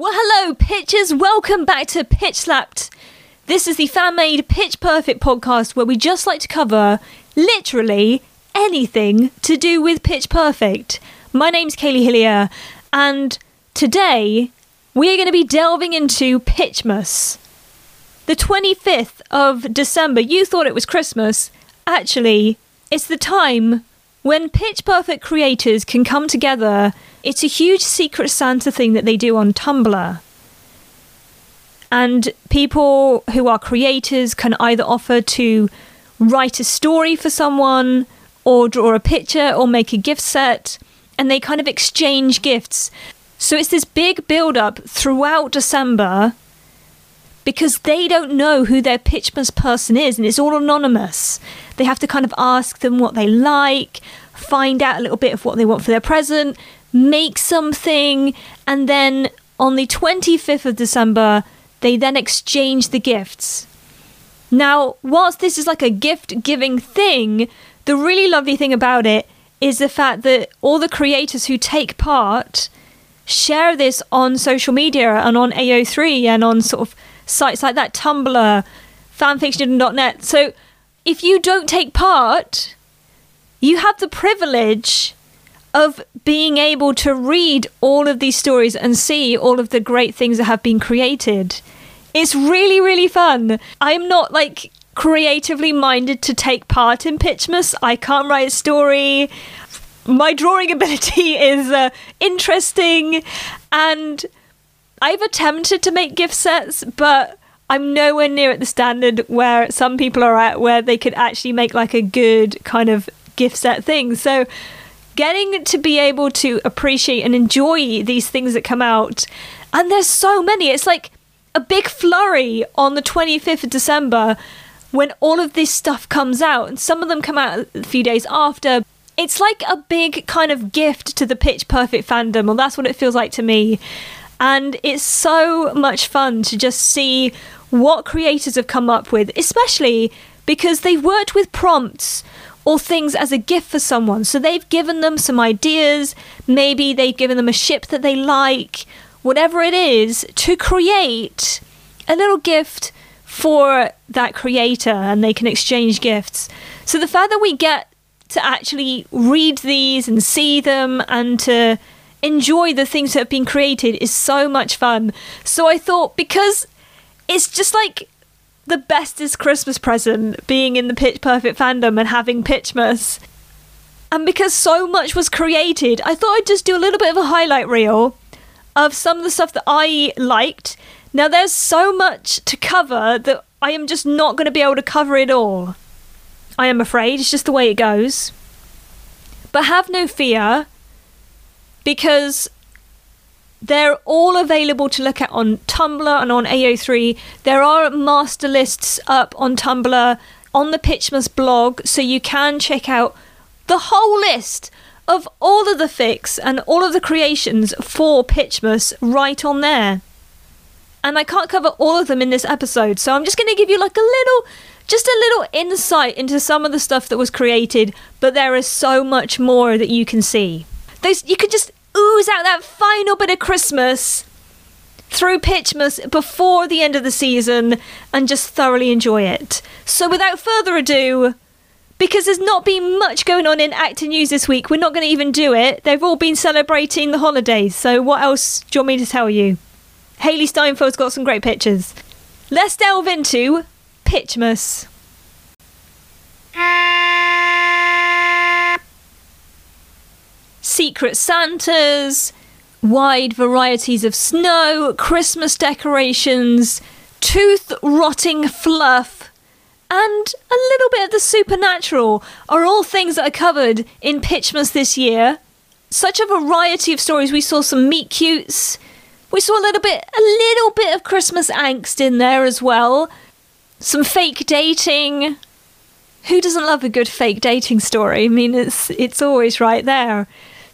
Well, hello, pitchers. Welcome back to Pitch Slapped. This is the fan made Pitch Perfect podcast where we just like to cover literally anything to do with Pitch Perfect. My name's Kaylee Hillier, and today we are going to be delving into Pitchmas. The 25th of December, you thought it was Christmas. Actually, it's the time when Pitch Perfect creators can come together it's a huge Secret Santa thing that they do on Tumblr. And people who are creators can either offer to write a story for someone, or draw a picture, or make a gift set, and they kind of exchange gifts. So it's this big build up throughout December because they don't know who their Pitchmas person is and it's all anonymous. They have to kind of ask them what they like, find out a little bit of what they want for their present, make something, and then on the 25th of December, they then exchange the gifts. Now, whilst this is like a gift giving thing, the really lovely thing about it is the fact that all the creators who take part share this on social media and on AO3 and on sort of sites like that, Tumblr, fanfiction.net. So if you don't take part, you have the privilege of being able to read all of these stories and see all of the great things that have been created. It's really, really fun. I'm not like creatively minded to take part in Pitchmas. I can't write a story. My drawing ability is uh, interesting, and I've attempted to make gift sets, but I'm nowhere near at the standard where some people are at, where they could actually make like a good kind of gift set thing. So getting to be able to appreciate and enjoy these things that come out. And there's so many. It's like a big flurry on the 25th of December when all of this stuff comes out. And some of them come out a few days after. It's like a big kind of gift to the Pitch Perfect fandom. Well, that's what it feels like to me. And it's so much fun to just see what creators have come up with, especially because they've worked with prompts or things as a gift for someone. So they've given them some ideas, maybe they've given them a ship that they like, whatever it is, to create a little gift for that creator and they can exchange gifts. So the fact that we get to actually read these and see them and to enjoy the things that have been created is so much fun. So I thought because it's just like the bestest Christmas present being in the Pitch Perfect fandom and having Pitchmas. And because so much was created, I thought I'd just do a little bit of a highlight reel of some of the stuff that I liked. Now, there's so much to cover that I am just not going to be able to cover it all. I am afraid, it's just the way it goes. But have no fear, because they're all available to look at on Tumblr and on AO3. There are master lists up on Tumblr on the Pitchmas blog, so you can check out the whole list of all of the fics and all of the creations for Pitchmas right on there. And I can't cover all of them in this episode, so I'm just going to give you like a little, just a little insight into some of the stuff that was created, but there is so much more that you can see. Those you could just ooze out that final bit of Christmas through Pitchmas before the end of the season and just thoroughly enjoy it. So, without further ado, because there's not been much going on in actor news this week, we're not going to even do it. They've all been celebrating the holidays, so what else do you want me to tell you? Hailee Steinfeld's got some great pictures. Let's delve into Pitchmas. Secret Santas, wide varieties of snow, Christmas decorations, tooth rotting fluff, and a little bit of the supernatural are all things that are covered in Pitchmas this year. Such a variety of stories. We saw some meet cutes. We saw a little bit, a little bit of Christmas angst in there as well. Some fake dating. Who doesn't love a good fake dating story? I mean, it's it's always right there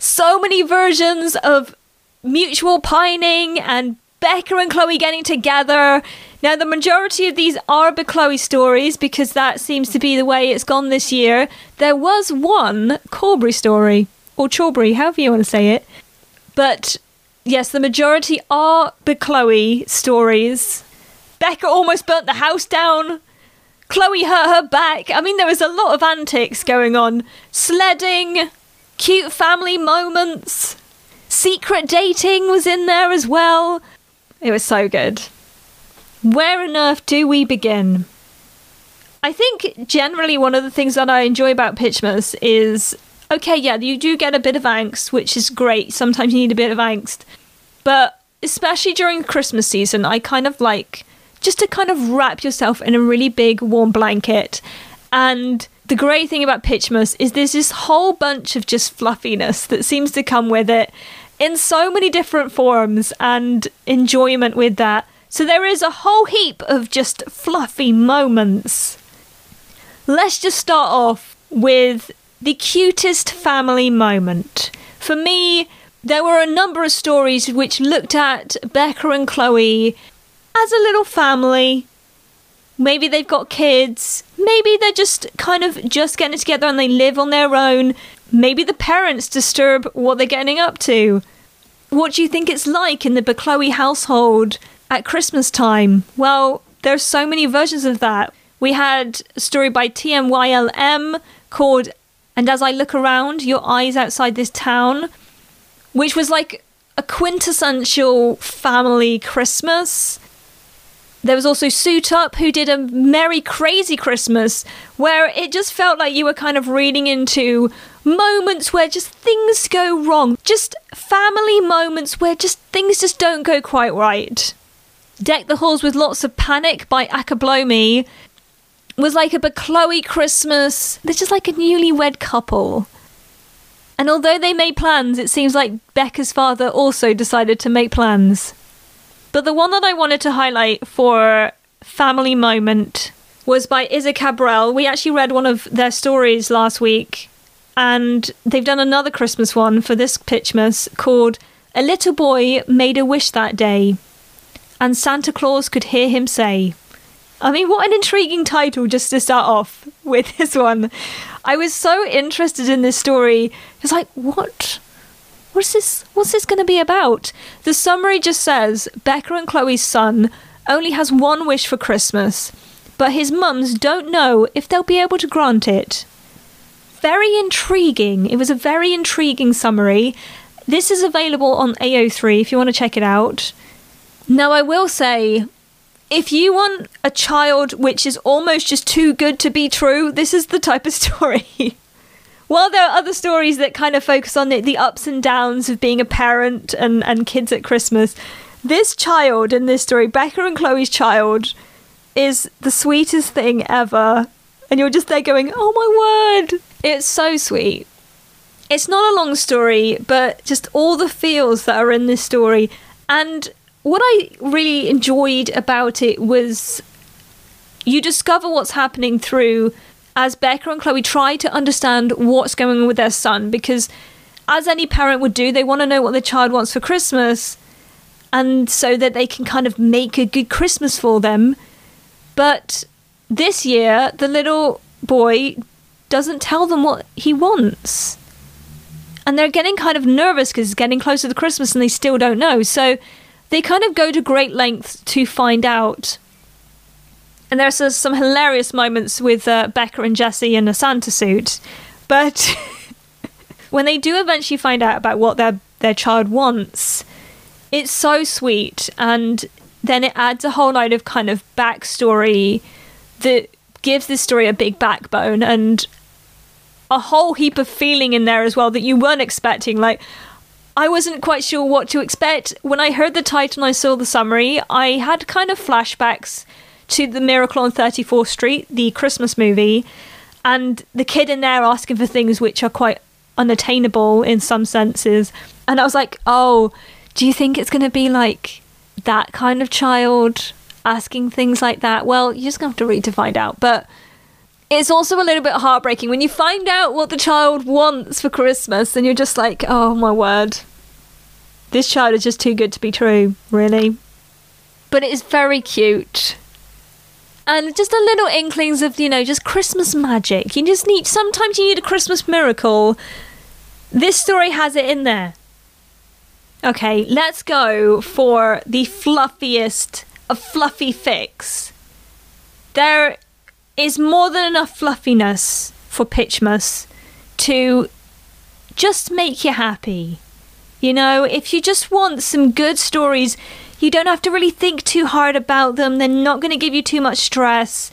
so many versions of mutual pining and Becca and Chloe getting together. Now, the majority of these are Bechloe stories because that seems to be the way it's gone this year. There was one Corbury story, or Chaubrey, however you want to say it. But yes, the majority are Bechloe stories. Becca almost burnt the house down. Chloe hurt her back. I mean, there was a lot of antics going on. Sledding, cute family moments, secret dating was in there as well. It was so good. Where on earth do we begin? I think generally one of the things that I enjoy about Pitchmas is okay, yeah, you do get a bit of angst, which is great. Sometimes you need a bit of angst. But especially during Christmas season, I kind of like just to kind of wrap yourself in a really big warm blanket. And the great thing about Pitchmas is there's this whole bunch of just fluffiness that seems to come with it in so many different forms and enjoyment with that. So there is a whole heap of just fluffy moments. Let's just start off with the cutest family moment. For me, there were a number of stories which looked at Becca and Chloe as a little family. Maybe they've got kids. Maybe they're just kind of just getting together and they live on their own. Maybe the parents disturb what they're getting up to. What do you think it's like in the Bechloe household at Christmas time? Well, there's so many versions of that. We had a story by TMYLM called And As I Look Around, Your Eyes Outside This Town, which was like a quintessential family Christmas. There was also Suit Up, who did a Merry Crazy Christmas, where it just felt like you were kind of reading into moments where just things go wrong. Just family moments where just things just don't go quite right. Deck the Halls with Lots of Panic by Akablomi was like a Bechloe Christmas. They're just like a newlywed couple. And although they made plans, it seems like Becca's father also decided to make plans. But the one that I wanted to highlight for Family Moment was by Isa Cabral. We actually read one of their stories last week, and they've done another Christmas one for this Pitchmas called A Little Boy Made a Wish That Day, and Santa Claus could hear him say. I mean, what an intriguing title just to start off with this one. I was so interested in this story. It's like, what? What's this what's this going to be about? The summary just says becca and chloe's son only has one wish for christmas but his mums don't know if they'll be able to grant it. Very intriguing. It was a very intriguing summary. This is available on ao3 if you want to check it out. Now i will say if you want a child which is almost just too good to be true this is the type of story while there are other stories that kind of focus on the, the ups and downs of being a parent and, and kids at Christmas, this child in this story, Becca and Chloe's child, is the sweetest thing ever. And you're just there going, oh my word! It's so sweet. It's not a long story, but just all the feels that are in this story. And what I really enjoyed about it was you discover what's happening through as Becca and Chloe try to understand what's going on with their son because as any parent would do, they want to know what their child wants for Christmas and so that they can kind of make a good Christmas for them. But this year, the little boy doesn't tell them what he wants. And they're getting kind of nervous because it's getting closer to Christmas and they still don't know. So they kind of go to great lengths to find out and there's some hilarious moments with uh, Becca and Jesse in a Santa suit. But when they do eventually find out about what their their child wants, it's so sweet, and then it adds a whole load of kind of backstory that gives this story a big backbone and a whole heap of feeling in there as well that you weren't expecting. Like, I wasn't quite sure what to expect. When I heard the title and I saw the summary, I had kind of flashbacks to the Miracle on 34th Street, the Christmas movie, and the kid in there asking for things which are quite unattainable in some senses. And I was like, oh, do you think it's going to be like that kind of child asking things like that? Well, you're just going to have to read to find out. But it's also a little bit heartbreaking when you find out what the child wants for Christmas and you're just like, oh my word. This child is just too good to be true, really. But it is very cute and just a little inklings of you know just christmas magic you just need sometimes you need a christmas miracle this story has it in there Okay, let's go for the fluffiest of fluffy fix. There is more than enough fluffiness for Pitchmas to just make you happy. You know, if you just want some good stories, you don't have to really think too hard about them. They're not going to give you too much stress.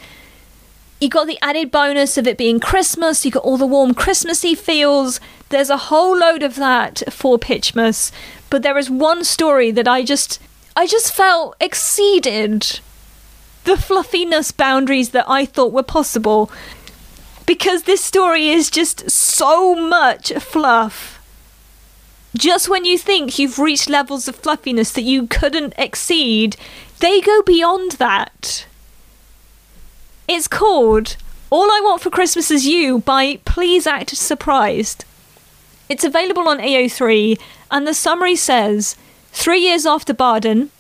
You got the added bonus of it being Christmas. You got all the warm Christmassy feels. There's a whole load of that for Pitchmas. But there is one story that I just, I just felt exceeded the fluffiness boundaries that I thought were possible. Because this story is just so much fluff. Just when you think you've reached levels of fluffiness that you couldn't exceed, they go beyond that. It's called All I Want for Christmas Is You by Please Act Surprised. It's available on AO3, and the summary says Three years after Barden,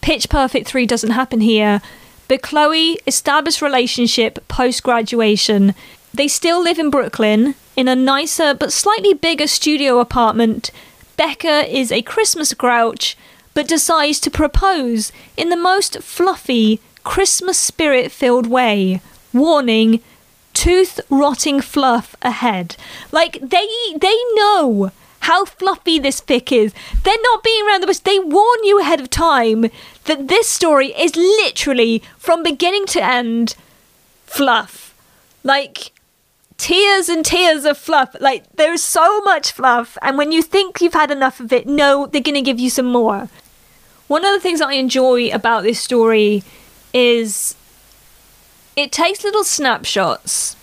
Pitch Perfect 3 doesn't happen here, but Chloe established relationship post graduation. They still live in Brooklyn in a nicer but slightly bigger studio apartment. Becca is a Christmas grouch, but decides to propose in the most fluffy, Christmas spirit filled way. Warning tooth rotting fluff ahead. Like they they know how fluffy this fic is. They're not being around the bush. They warn you ahead of time that this story is literally from beginning to end fluff. Like tears and tears of fluff. Like there's so much fluff, and when you think you've had enough of it, no, they're going to give you some more. One of the things I enjoy about this story is it takes little snapshots,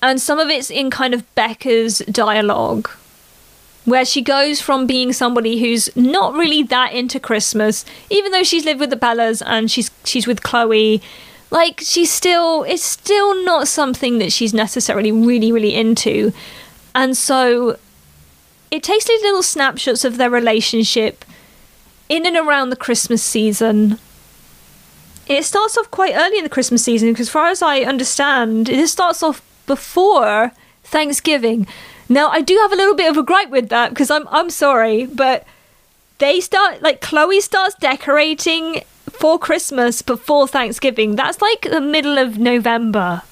and some of it's in kind of Becca's dialogue, where she goes from being somebody who's not really that into Christmas, even though she's lived with the Bellas and she's she's with Chloe. Like she's still, it's still not something that she's necessarily really, really into, and so it takes little snapshots of their relationship in and around the Christmas season it starts off quite early in the Christmas season because, as far as I understand, it starts off before Thanksgiving. Now, I do have a little bit of a gripe with that because I'm I'm sorry, but they start like Chloe starts decorating for Christmas before Thanksgiving. That's like the middle of November.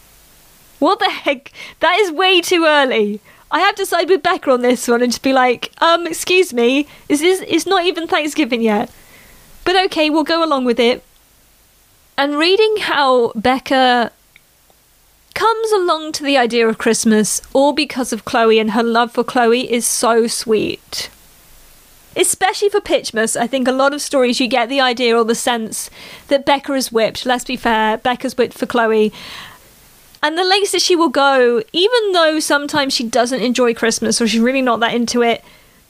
What the heck? That is way too early. I have to side with Becca on this one and just be like, um, excuse me, is this? It's not even Thanksgiving yet. But okay, we'll go along with it. And reading how Becca comes along to the idea of Christmas all because of Chloe and her love for Chloe is so sweet. Especially for Pitchmas, I think a lot of stories you get the idea or the sense that Becca is whipped. Let's be fair, Becca's whipped for Chloe. And the lengths that she will go, even though sometimes she doesn't enjoy Christmas or she's really not that into it,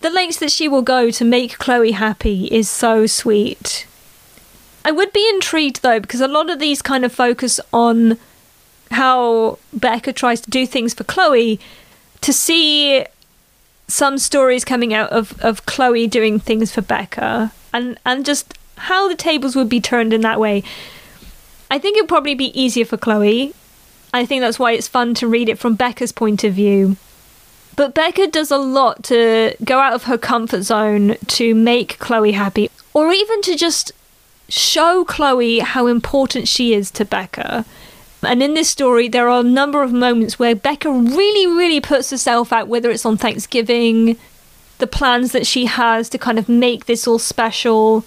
the lengths that she will go to make Chloe happy is so sweet. I would be intrigued though, because a lot of these kind of focus on how Becca tries to do things for Chloe, to see some stories coming out of, of Chloe doing things for Becca and, and just how the tables would be turned in that way. I think it'd probably be easier for Chloe. I think that's why it's fun to read it from Becca's point of view. But Becca does a lot to go out of her comfort zone to make Chloe happy, or even to just show Chloe how important she is to Becca. And in this story, there are a number of moments where Becca really, really puts herself out, whether it's on Thanksgiving, the plans that she has to kind of make this all special.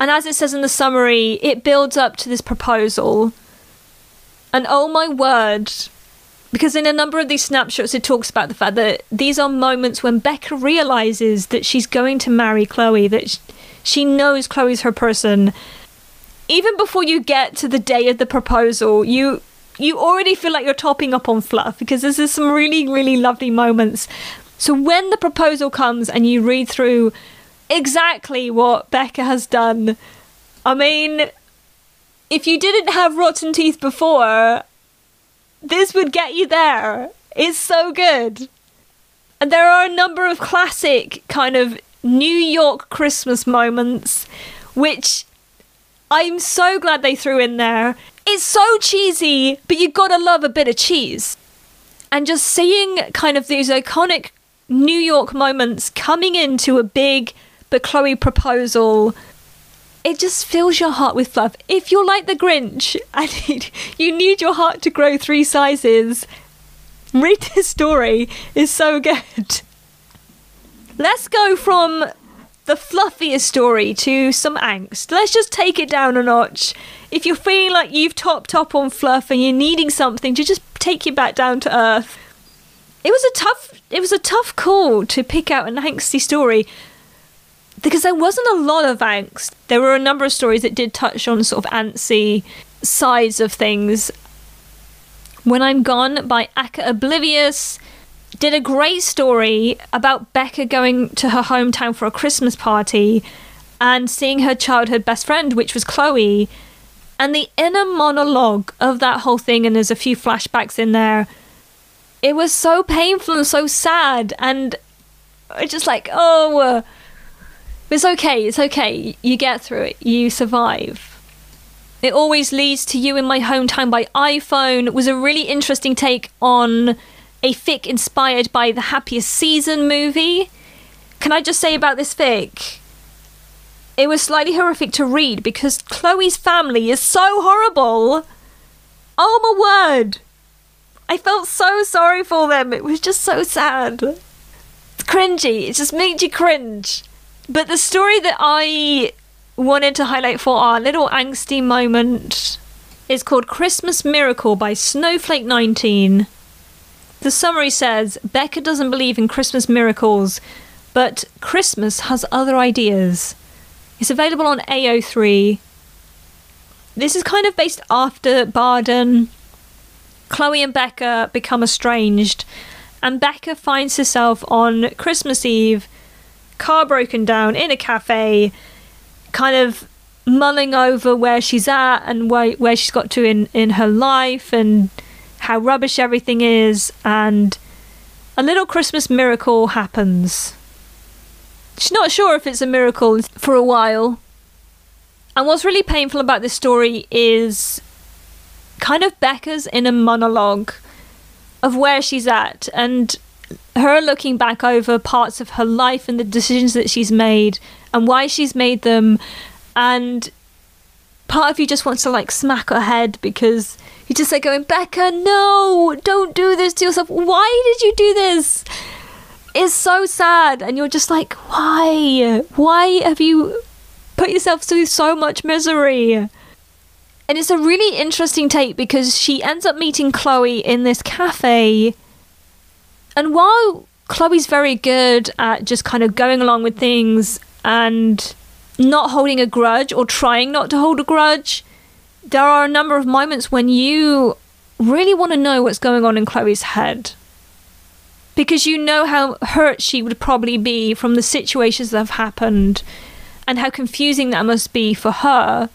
And as it says in the summary, it builds up to this proposal. And oh my word, because in a number of these snapshots, it talks about the fact that these are moments when Becca realizes that she's going to marry Chloe, that she knows Chloe's her person. Even before you get to the day of the proposal, you you already feel like you're topping up on fluff because there's some really really lovely moments. So when the proposal comes and you read through exactly what Becca has done, I mean, if you didn't have rotten teeth before, this would get you there. It's so good. And there are a number of classic kind of New York Christmas moments, which I'm so glad they threw in there. It's so cheesy, but you gotta love a bit of cheese. And just seeing kind of these iconic New York moments coming into a big Bechloe proposal. It just fills your heart with fluff. If you're like the Grinch and you need your heart to grow three sizes, read this story. is so good. Let's go from the fluffiest story to some angst. Let's just take it down a notch. If you're feeling like you've topped up on fluff and you're needing something to just take you back down to earth, it was a tough it was a tough call to pick out an angsty story because there wasn't a lot of angst. There were a number of stories that did touch on sort of antsy sides of things. When I'm Gone by Aka Oblivious did a great story about Becca going to her hometown for a Christmas party and seeing her childhood best friend, which was Chloe. And the inner monologue of that whole thing, and there's a few flashbacks in there. It was so painful and so sad, and it's just like, oh, it's okay, it's okay. You get through it, you survive. It always leads to you in my hometown by iPhone was a really interesting take on a fic inspired by the Happiest Season movie. Can I just say about this fic? It was slightly horrific to read because Chloe's family is so horrible. Oh my word. I felt so sorry for them. It was just so sad. It's cringy. It just made you cringe. But the story that I wanted to highlight for our little angsty moment is called Christmas Miracle by Snowflake19. The summary says Becca doesn't believe in Christmas miracles, but Christmas has other ideas. It's available on AO3. This is kind of based after Barden. Chloe and Becca become estranged, and Becca finds herself on Christmas Eve, car broken down in a cafe, kind of mulling over where she's at and where, where she's got to in, in her life and how rubbish everything is, and a little Christmas miracle happens. She's not sure if it's a miracle for a while. And what's really painful about this story is kind of Becca's inner monologue of where she's at and her looking back over parts of her life and the decisions that she's made and why she's made them and part of you just wants to like smack her head because you're just like going, Becca, no, don't do this to yourself. Why did you do this? It's so sad. And you're just like, why? Why have you put yourself through so much misery? And it's a really interesting take because she ends up meeting Chloe in this cafe. And while Chloe's very good at just kind of going along with things and not holding a grudge or trying not to hold a grudge, there are a number of moments when you really want to know what's going on in Chloe's head. Because you know how hurt she would probably be from the situations that have happened and how confusing that must be for her.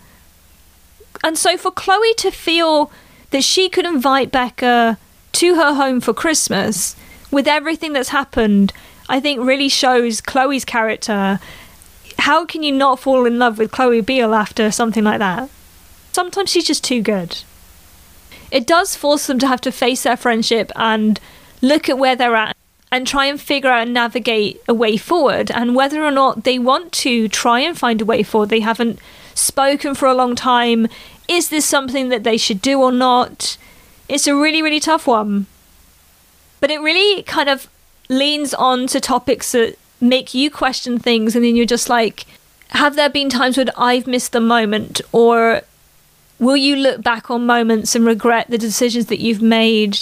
And so for Chloe to feel that she could invite Becca to her home for Christmas with everything that's happened, I think really shows Chloe's character. How can you not fall in love with Chloe Beale after something like that? Sometimes she's just too good. It does force them to have to face their friendship and look at where they're at and try and figure out and navigate a way forward and whether or not they want to try and find a way forward. They haven't spoken for a long time. Is this something that they should do or not? It's a really, really tough one. But it really kind of leans on to topics that make you question things, and then you're just like, have there been times when I've missed the moment? Or Will you look back on moments and regret the decisions that you've made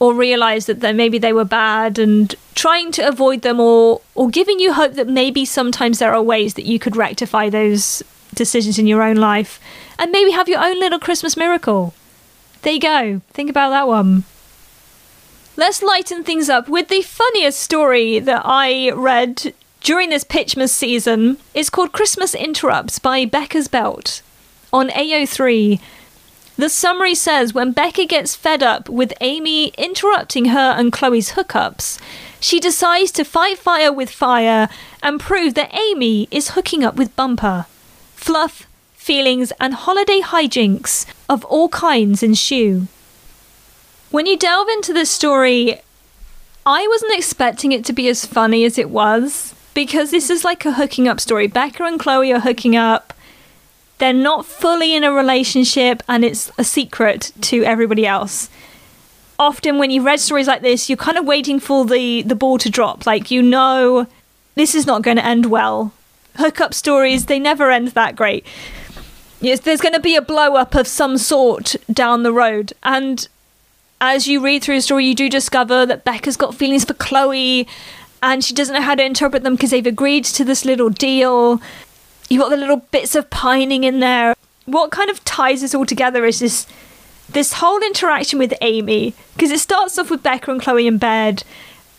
or realize that maybe they were bad and trying to avoid them or or giving you hope that maybe sometimes there are ways that you could rectify those decisions in your own life and maybe have your own little Christmas miracle. There you go. Think about that one. Let's lighten things up with the funniest story that I read during this Pitchmas season. It's called Christmas Interrupts by Becca's Belt on AO3. The summary says when Becca gets fed up with Amy interrupting her and Chloe's hookups, she decides to fight fire with fire and prove that Amy is hooking up with Bumper. Fluff, feelings, and holiday hijinks of all kinds ensue. When you delve into this story, I wasn't expecting it to be as funny as it was. because this is like a hooking up story. Becca and Chloe are hooking up. They're not fully in a relationship and it's a secret to everybody else. Often when you've read stories like this, you're kind of waiting for the, the ball to drop. Like you know this is not going to end well. Hookup stories, they never end that great. Yes, there's going to be a blow up of some sort down the road. And as you read through the story, you do discover that Becca's got feelings for Chloe and she doesn't know how to interpret them because they've agreed to this little deal. You've got the little bits of pining in there. What kind of ties this all together is this this whole interaction with Amy because it starts off with Becca and Chloe in bed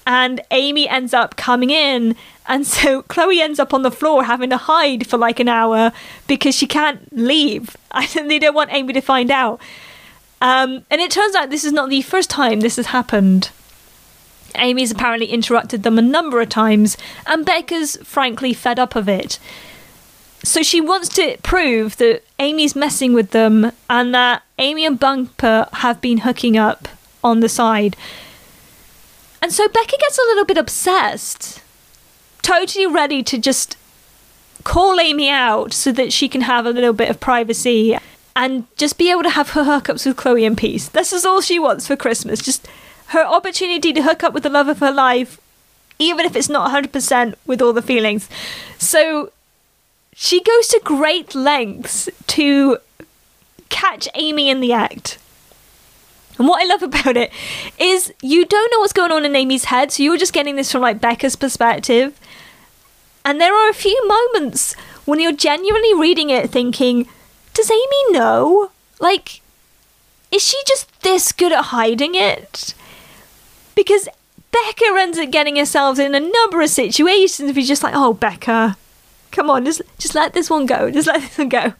and Amy ends up coming in and so Chloe ends up on the floor having to hide for like an hour because she can't leave and they don't want Amy to find out. Um, and it turns out this is not the first time this has happened. Amy's apparently interrupted them a number of times, and Becca's frankly fed up of it. So she wants to prove that Amy's messing with them and that Amy and Bumper have been hooking up on the side. And so Becca gets a little bit obsessed, totally ready to just call Amy out so that she can have a little bit of privacy and just be able to have her hookups with Chloe in peace. This is all she wants for Christmas. Just her opportunity to hook up with the love of her life, even if it's not 100% with all the feelings. So she goes to great lengths to catch Amy in the act. And what I love about it is you don't know what's going on in Amy's head, so you're just getting this from like Becca's perspective. And there are a few moments when you're genuinely reading it thinking, does Amy know? Like, is she just this good at hiding it? because Becca ends up getting herself in a number of situations if you're just like, oh, Becca, come on, just just let this one go, just let this one go.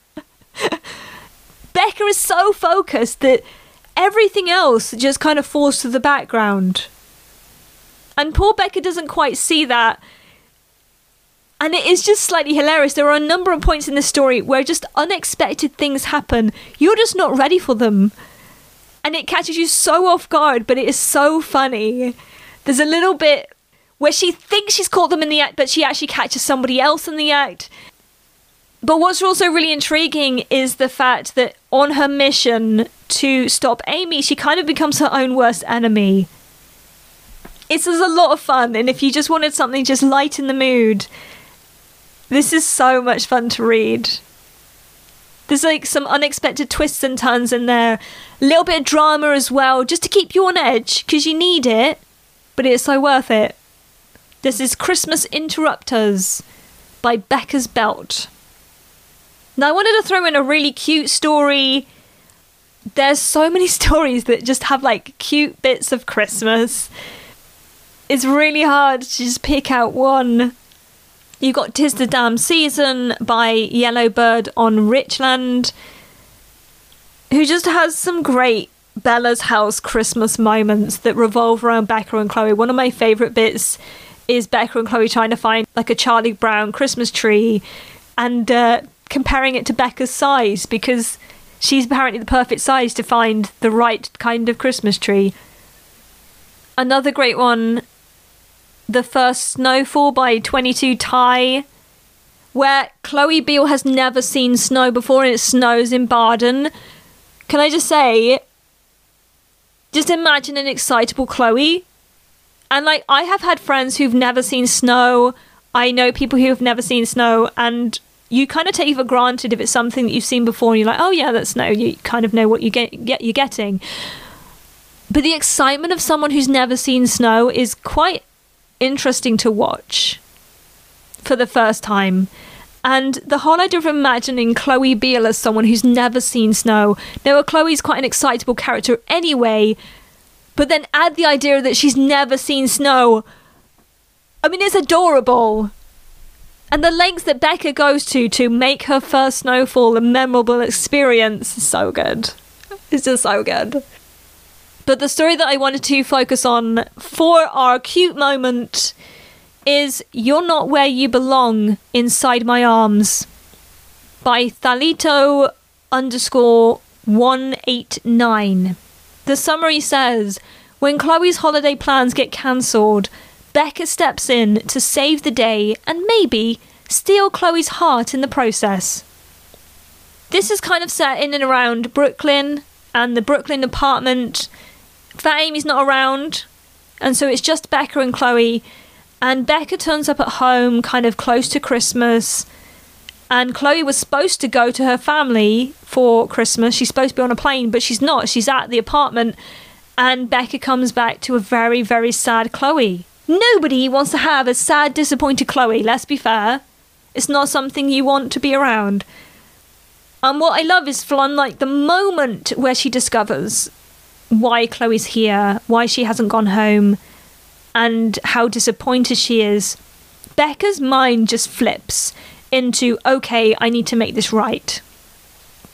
Becca is so focused that everything else just kind of falls to the background. And poor Becca doesn't quite see that. And it is just slightly hilarious. There are a number of points in the story where just unexpected things happen. You're just not ready for them and it catches you so off guard, but it is so funny. There's a little bit where she thinks she's caught them in the act, but she actually catches somebody else in the act. But what's also really intriguing is the fact that on her mission to stop Amy, she kind of becomes her own worst enemy. It's a lot of fun, and if you just wanted something just light in the mood, this is so much fun to read. There's like some unexpected twists and turns in there. A little bit of drama as well, just to keep you on edge, because you need it, but it's so worth it. This is Christmas Interrupters by Becca's Belt. Now, I wanted to throw in a really cute story. There's so many stories that just have like cute bits of Christmas. It's really hard to just pick out one. You got Tis the Damn Season by Yellowbird on Richland, who just has some great Bella's House Christmas moments that revolve around Becca and Chloe. One of my favourite bits is Becca and Chloe trying to find like a Charlie Brown Christmas tree and uh, comparing it to Becca's size because she's apparently the perfect size to find the right kind of Christmas tree. Another great one the first Snowfall by 22 Ty, where Chloe Beale has never seen snow before and it snows in Barden. Can I just say, just imagine an excitable Chloe. And like, I have had friends who've never seen snow. I know people who have never seen snow, and you kind of take it for granted if it's something that you've seen before, and you're like, oh yeah, that's snow. You kind of know what you get, get you're getting. But the excitement of someone who's never seen snow is quite interesting to watch for the first time. And the whole idea of imagining Chloe Beale as someone who's never seen snow. Now, Chloe's quite an excitable character anyway, but then add the idea that she's never seen snow. I mean, it's adorable. And the lengths that Becca goes to to make her first snowfall a memorable experience is so good. It's just so good. But the story that I wanted to focus on for our cute moment is You're Not Where You Belong Inside My Arms by Thalito underscore 189. The summary says When Chloe's holiday plans get cancelled, Becca steps in to save the day and maybe steal Chloe's heart in the process. This is kind of set in and around Brooklyn and the Brooklyn apartment. Fat Amy's not around, and so it's just Becca and Chloe. And Becca turns up at home kind of close to Christmas. And Chloe was supposed to go to her family for Christmas. She's supposed to be on a plane, but she's not. She's at the apartment. And Becca comes back to a very, very sad Chloe. Nobody wants to have a sad, disappointed Chloe, let's be fair. It's not something you want to be around. And what I love is from like the moment where she discovers why Chloe's here, why she hasn't gone home, and how disappointed she is, Becca's mind just flips into, okay, I need to make this right.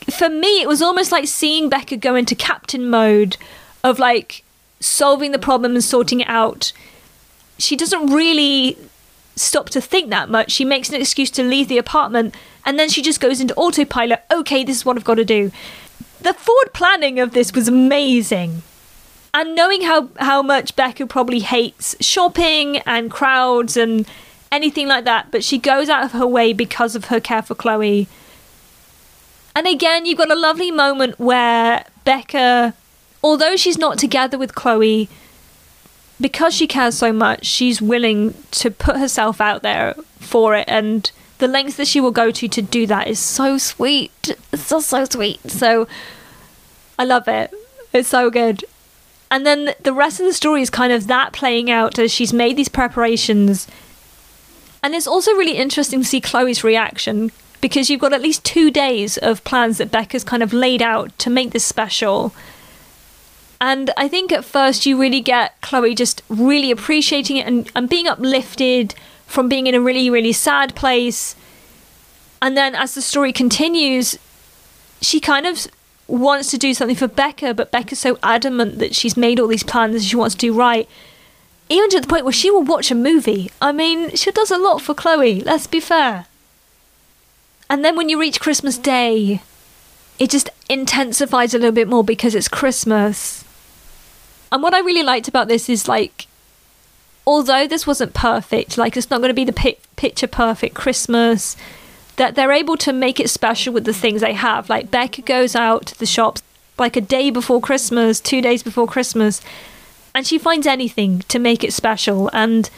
For me, it was almost like seeing Becca go into captain mode of like solving the problem and sorting it out. She doesn't really stop to think that much. She makes an excuse to leave the apartment and then she just goes into autopilot. Okay, this is what I've got to do. The forward planning of this was amazing. And knowing how, how much Becca probably hates shopping and crowds and anything like that, but she goes out of her way because of her care for Chloe. And again, you've got a lovely moment where Becca, although she's not together with Chloe, because she cares so much, she's willing to put herself out there for it. And the lengths that she will go to to do that is so sweet. It's so, so sweet. So I love it. It's so good. And then the rest of the story is kind of that playing out as she's made these preparations. And it's also really interesting to see Chloe's reaction because you've got at least two days of plans that Becca's kind of laid out to make this special. And I think at first you really get Chloe just really appreciating it and, and being uplifted from being in a really, really sad place. And then as the story continues, she kind of wants to do something for Becca, but Becca's so adamant that she's made all these plans and she wants to do right. Even to the point where she will watch a movie. I mean, she does a lot for Chloe, let's be fair. And then when you reach Christmas Day, it just intensifies a little bit more because it's Christmas. And what I really liked about this is like, although this wasn't perfect, like it's not going to be the pi- picture perfect Christmas, that they're able to make it special with the things they have. Like Becca goes out to the shops like a day before Christmas, two days before Christmas, and she finds anything to make it special. And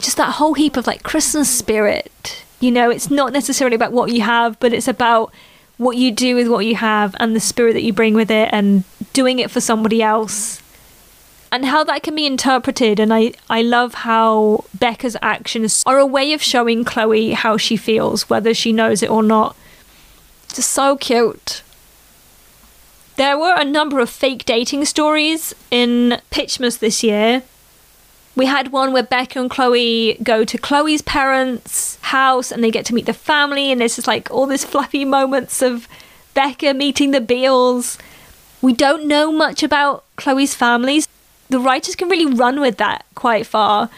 just that whole heap of like Christmas spirit. You know, it's not necessarily about what you have, but it's about what you do with what you have and the spirit that you bring with it and doing it for somebody else and how that can be interpreted and I, I love how becca's actions are a way of showing chloe how she feels whether she knows it or not just so cute there were a number of fake dating stories in pitchmas this year we had one where Becca and Chloe go to Chloe's parents' house and they get to meet the family, and there's just like all these fluffy moments of Becca meeting the Beals. We don't know much about Chloe's families. The writers can really run with that quite far.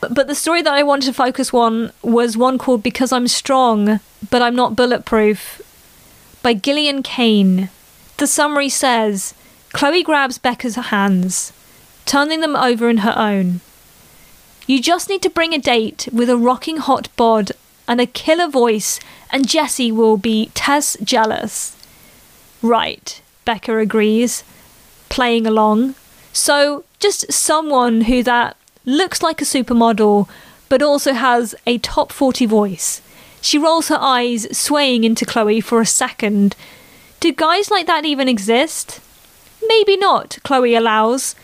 But the story that I wanted to focus on was one called Because I'm Strong, But I'm Not Bulletproof by Gillian Kane. The summary says Chloe grabs Becca's hands, turning them over in her own. You just need to bring a date with a rocking hot bod and a killer voice, and Jesse will be Tess jealous. Right, Becca agrees, playing along. So, just someone who that looks like a supermodel, but also has a top 40 voice. She rolls her eyes, swaying into Chloe for a second. Do guys like that even exist? Maybe not, Chloe allows.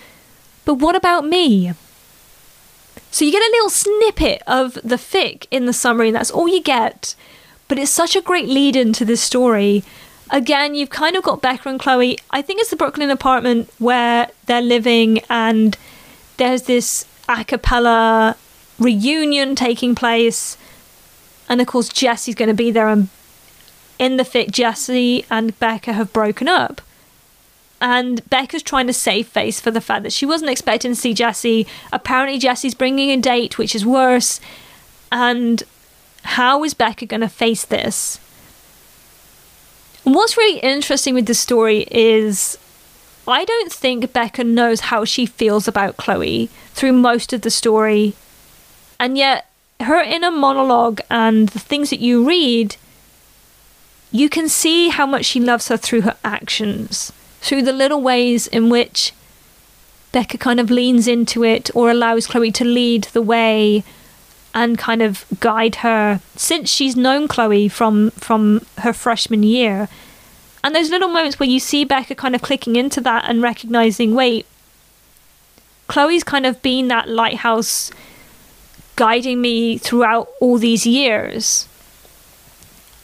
But what about me? So you get a little snippet of the fic in the summary, and that's all you get. But it's such a great lead in to this story. Again, you've kind of got Becca and Chloe. I think it's the Brooklyn apartment where they're living, and there's this a cappella reunion taking place. And of course, Jesse's going to be there. And in the fic, Jesse and Becca have broken up and Becca's trying to save face for the fact that she wasn't expecting to see Jesse. Apparently, Jesse's bringing a date, which is worse. And how is Becca going to face this? And what's really interesting with the story is I don't think Becca knows how she feels about Chloe through most of the story. And yet, her inner monologue and the things that you read, you can see how much she loves her through her actions, through the little ways in which Becca kind of leans into it or allows Chloe to lead the way and kind of guide her since she's known Chloe from from her freshman year. And those little moments where you see Becca kind of clicking into that and recognizing, wait, Chloe's kind of been that lighthouse guiding me throughout all these years.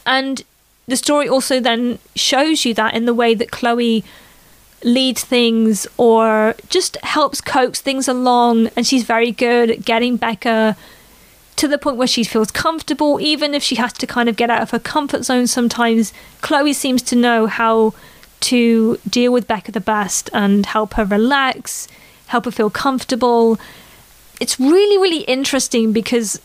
And the story also then shows you that in the way that Chloe leads things or just helps coax things along. And she's very good at getting Becca to the point where she feels comfortable, even if she has to kind of get out of her comfort zone sometimes. Chloe seems to know how to deal with Becca the best and help her relax, help her feel comfortable. It's really, really interesting because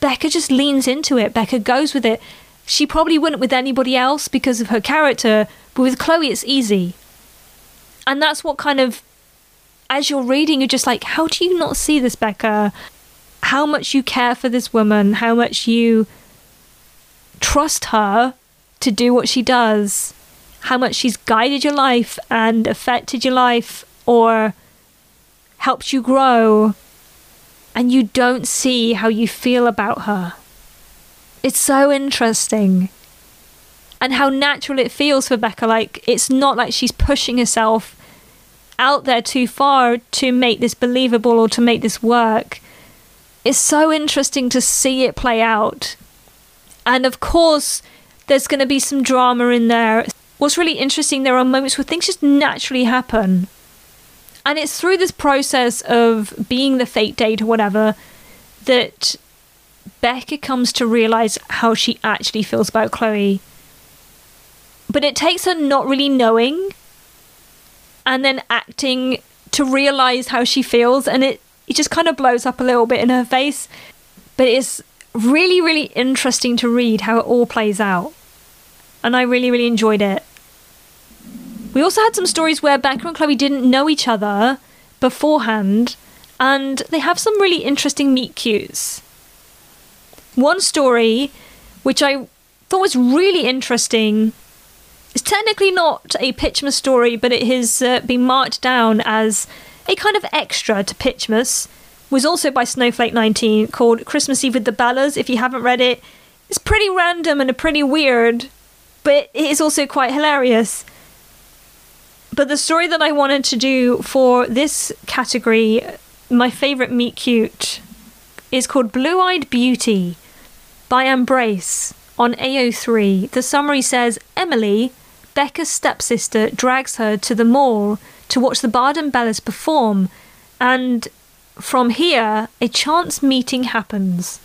Becca just leans into it. Becca goes with it. She probably wouldn't with anybody else because of her character, but with Chloe, it's easy. And that's what kind of as you're reading you're just like how do you not see this becca? How much you care for this woman how much you trust her to do what she does how much she's guided your life and affected your life or helped you grow. And you don't see how you feel about her it's so interesting and how natural it feels for Becca. Like, it's not like she's pushing herself out there too far to make this believable or to make this work. It's so interesting to see it play out. And of course, there's going to be some drama in there. What's really interesting, there are moments where things just naturally happen. And it's through this process of being the fake date or whatever that Becca comes to realize how she actually feels about Chloe. But it takes her not really knowing and then acting to realize how she feels and it it just kind of blows up a little bit in her face. But it's really really interesting to read how it all plays out and i really really enjoyed it. We also had some stories where becca and chloe didn't know each other beforehand and they have some really interesting meet cutes one story which i thought was really interesting it's technically not a Pitchmas story, but it has uh, been marked down as a kind of extra to Pitchmas. Was also by Snowflake 19 called Christmas Eve with the Bellas. If you haven't read it, it's pretty random and a pretty weird, but it is also quite hilarious. But the story that I wanted to do for this category, my favourite meet cute, is called Blue Eyed Beauty by Embrace on AO3. The summary says Emily, Becca's stepsister drags her to the mall to watch the Barden Bellas perform, and from here, a chance meeting happens.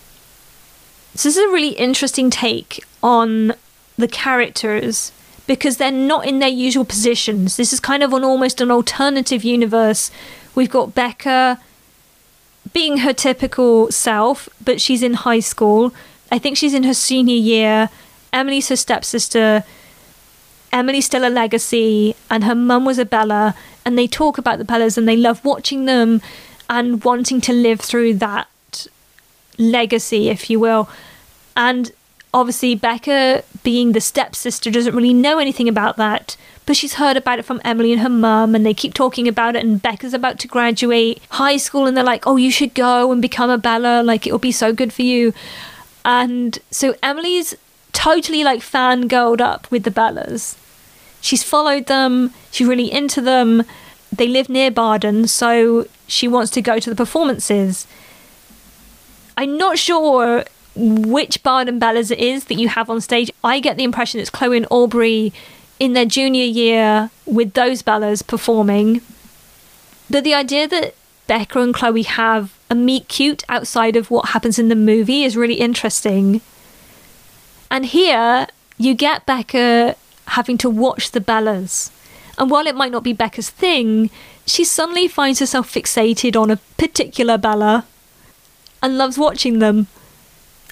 So, this is a really interesting take on the characters because they're not in their usual positions. This is kind of an almost an alternative universe. We've got Becca being her typical self, but she's in high school. I think she's in her senior year. Emily's her stepsister. Emily's still a legacy, and her mum was a Bella, and they talk about the Bellas and they love watching them and wanting to live through that legacy, if you will. And obviously, Becca, being the stepsister, doesn't really know anything about that, but she's heard about it from Emily and her mum, and they keep talking about it. And Becca's about to graduate high school, and they're like, Oh, you should go and become a Bella, like, it'll be so good for you. And so Emily's totally like fangirled up with the Bellas she's followed them, she's really into them. They live near Barden, so she wants to go to the performances. I'm not sure which Barden Bellas it is that you have on stage. I get the impression it's Chloe and Aubrey in their junior year with those Bellas performing. But the idea that Becca and Chloe have a meet cute outside of what happens in the movie is really interesting. And here you get Becca having to watch the Bellas. And while it might not be Becca's thing, she suddenly finds herself fixated on a particular Bella and loves watching them.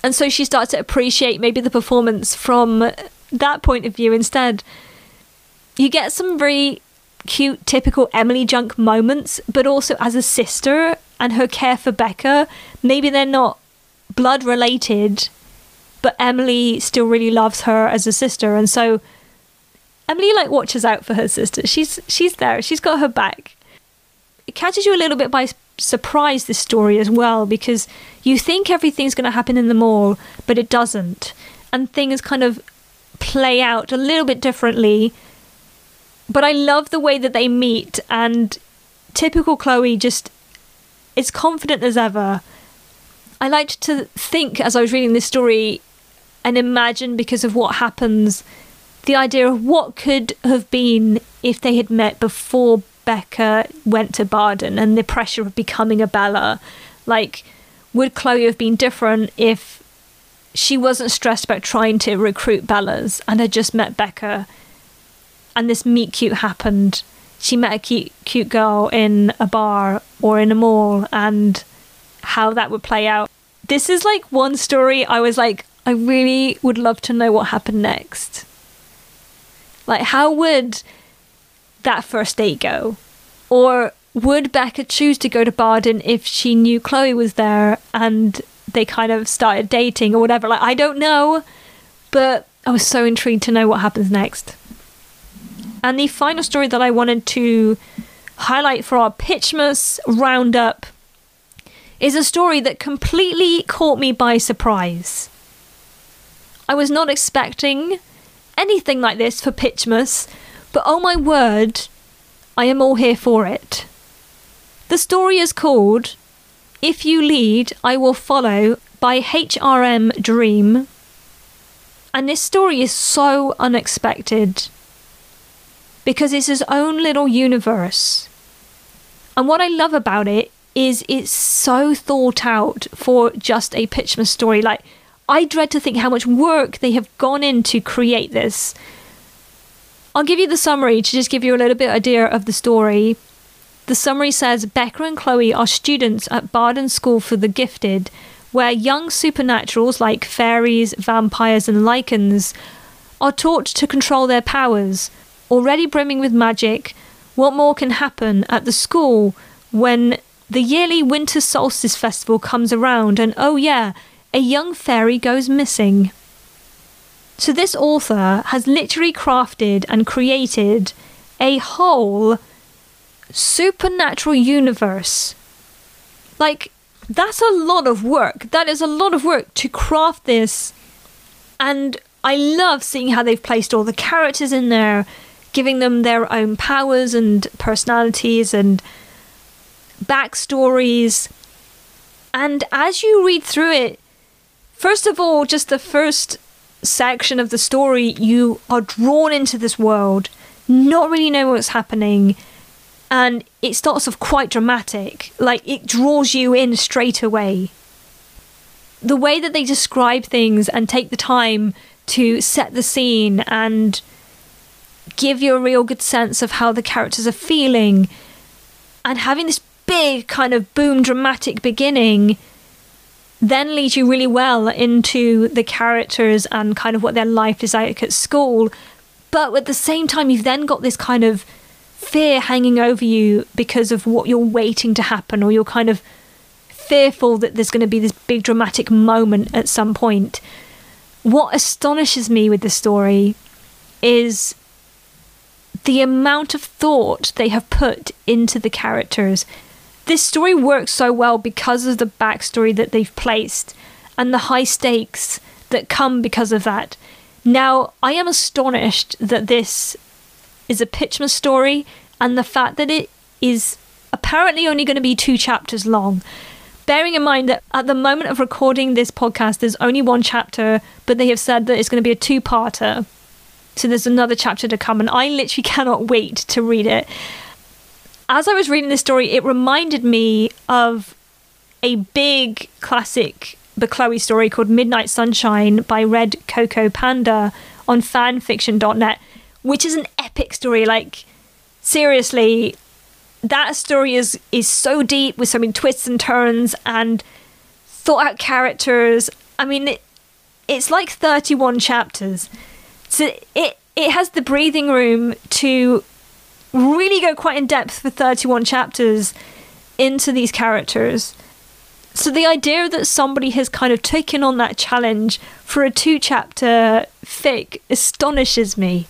And so she starts to appreciate maybe the performance from that point of view instead. You get some very cute, typical Emily Junk moments, but also as a sister and her care for Becca. Maybe they're not blood related, but Emily still really loves her as a sister, and so Emily like watches out for her sister. She's she's there. She's got her back. It catches you a little bit by surprise this story as well because you think everything's going to happen in the mall, but it doesn't, and things kind of play out a little bit differently. But I love the way that they meet, and typical Chloe just is confident as ever. I liked to think as I was reading this story and imagine because of what happens the idea of what could have been if they had met before Becca went to Barden and the pressure of becoming a Bella. Like, would Chloe have been different if she wasn't stressed about trying to recruit Bellas and had just met Becca and this meet cute happened? She met a cute, cute girl in a bar or in a mall and how that would play out. This is like one story I was like, I really would love to know what happened next. Like, how would that first date go? Or would Becca choose to go to Barden if she knew Chloe was there and they kind of started dating or whatever? Like, I don't know, but I was so intrigued to know what happens next. And the final story that I wanted to highlight for our Pitchmas roundup is a story that completely caught me by surprise. I was not expecting anything like this for Pitchmas, but oh my word, I am all here for it. The story is called If You Lead, I Will Follow by HRM Dream. And this story is so unexpected because it's his own little universe. And what I love about it is it's so thought out for just a Pitchmas story. Like, I dread to think how much work they have gone in to create this. I'll give you the summary to just give you a little bit idea of the story. The summary says Becca and Chloe are students at Barden School for the Gifted, where young supernaturals like fairies, vampires, and lycans are taught to control their powers. Already brimming with magic, what more can happen at the school when the yearly winter solstice festival comes around and oh yeah, a young fairy goes missing. So, this author has literally crafted and created a whole supernatural universe. Like, that's a lot of work. That is a lot of work to craft this. And I love seeing how they've placed all the characters in there, giving them their own powers and personalities and backstories. And as you read through it, First of all, just the first section of the story, you are drawn into this world, not really know what's happening, and it starts off quite dramatic. Like it draws you in straight away. The way that they describe things and take the time to set the scene and give you a real good sense of how the characters are feeling, and having this big kind of boom dramatic beginning then leads you really well into the characters and kind of what their life is like at school. But at the same time, you've then got this kind of fear hanging over you because of what you're waiting to happen, or you're kind of fearful that there's going to be this big dramatic moment at some point. What astonishes me with the story is the amount of thought they have put into the characters this story works so well because of the backstory that they've placed and the high stakes that come because of that. Now, I am astonished that this is a Pitchmas story and the fact that it is apparently only going to be two chapters long. Bearing in mind that at the moment of recording this podcast, there's only one chapter, but they have said that it's going to be a two parter. So there's another chapter to come, and I literally cannot wait to read it as I was reading this story, it reminded me of a big classic Bechloe story called Midnight Sunshine by Red Coco Panda on fanfiction.net, which is an epic story. Like, seriously, that story is is so deep with so many twists and turns and thought out characters. I mean, it, it's like 31 chapters. So it it has the breathing room to really go quite in depth for 31 chapters into these characters. So the idea that somebody has kind of taken on that challenge for a two chapter fic astonishes me.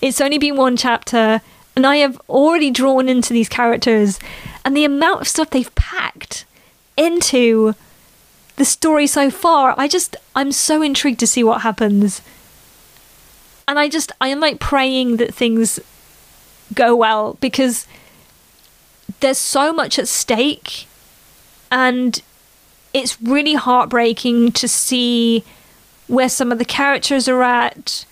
It's only been one chapter, and I have already drawn into these characters, and the amount of stuff they've packed into the story so far, I just, I'm so intrigued to see what happens. And I just, I am like praying that things go well because there's so much at stake and it's really heartbreaking to see where some of the characters are at,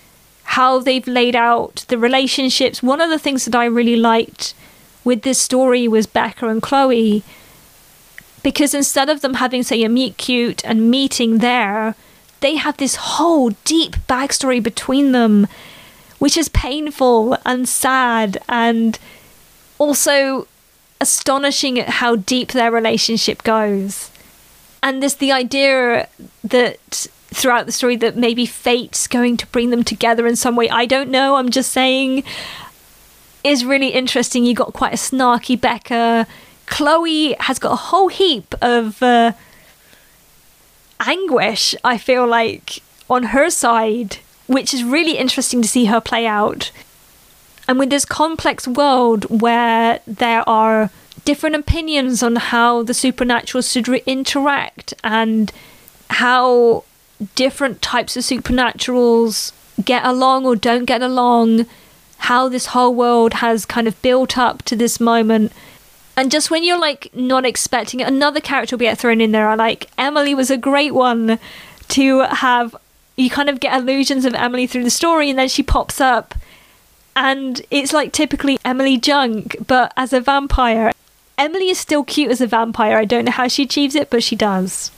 how they've laid out the relationships. One of the things that I really liked with this story was Becca and Chloe, because instead of them having, say, a meet cute and meeting there, they have this whole deep backstory between them, which is painful and sad and also astonishing at how deep their relationship goes. And there's the idea that throughout the story that maybe fate's going to bring them together in some way. I don't know, I'm just saying is really interesting. You got quite a snarky Becca. Chloe has got a whole heap of uh, anguish, I feel like, on her side, which is really interesting to see her play out. And with this complex world where there are different opinions on how the supernatural should re- interact and how different types of supernaturals get along or don't get along, how this whole world has kind of built up to this moment. And just when you're like not expecting it, another character will get thrown in there. I like Emily was a great one to have. You kind of get illusions of Emily through the story, and then she pops up and it's like typically Emily Junk, but as a vampire. Emily is still cute as a vampire. I don't know how she achieves it, but she does.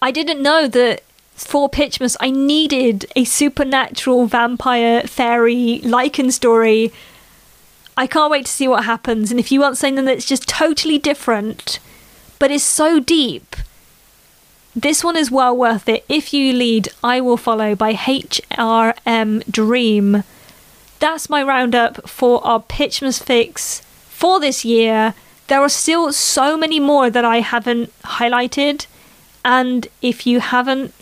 I didn't know that for Pitchmas I needed a supernatural vampire fairy lycan story. I can't wait to see what happens. And if you want something that's just totally different, but is so deep, this one is well worth it. If you lead, I will follow by HRM Dream that's my roundup for our Pitchmas Fics for this year. There are still so many more that I haven't highlighted, and if you haven't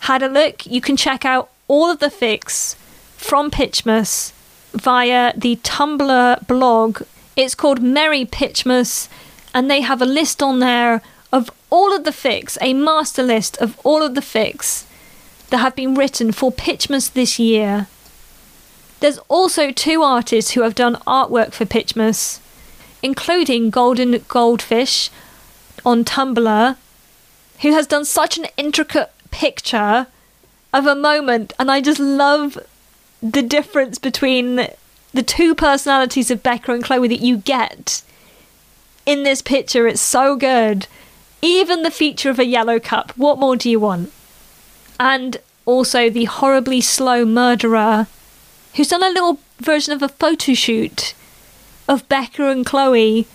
had a look, you can check out all of the fics from Pitchmas via the Tumblr blog. It's called Merry Pitchmas, and they have a list on there of all of the fics, a master list of all of the fics that have been written for Pitchmas this year. There's also two artists who have done artwork for Pitchmas, including Golden Goldfish on Tumblr, who has done such an intricate picture of a moment, and I just love the difference between the two personalities of Becca and Chloe that you get in this picture. It's so good. Even the feature of a yellow cup. What more do you want? And also the horribly slow murderer who's done a little version of a photo shoot of Becca and Chloe.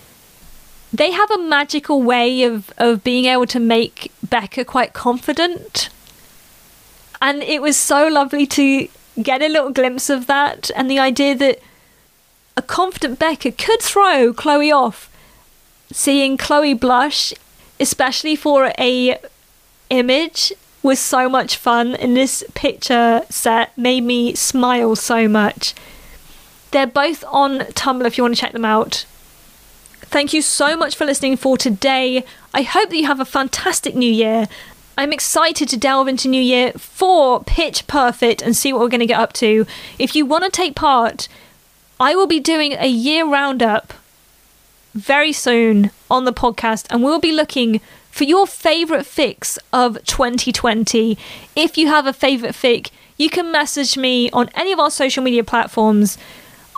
They have a magical way of, of being able to make Becca quite confident. And it was so lovely to get a little glimpse of that and the idea that a confident Becca could throw Chloe off. Seeing Chloe blush, especially for a image was so much fun, and this picture set made me smile so much. They're both on Tumblr if you want to check them out. Thank you so much for listening for today. I hope that you have a fantastic new year. I'm excited to delve into New Year for Pitch Perfect and see what we're going to get up to. If you want to take part, I will be doing a year roundup very soon on the podcast, and we'll be looking for your favourite fics of 2020. If you have a favourite fic, you can message me on any of our social media platforms.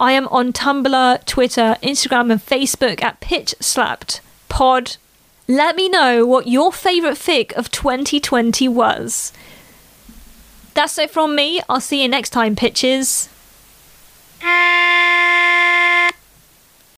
I am on Tumblr, Twitter, Instagram, and Facebook at Pitch Slapped Pod. Let me know what your favourite fic of 2020 was. That's it from me. I'll see you next time, pitches. Uh,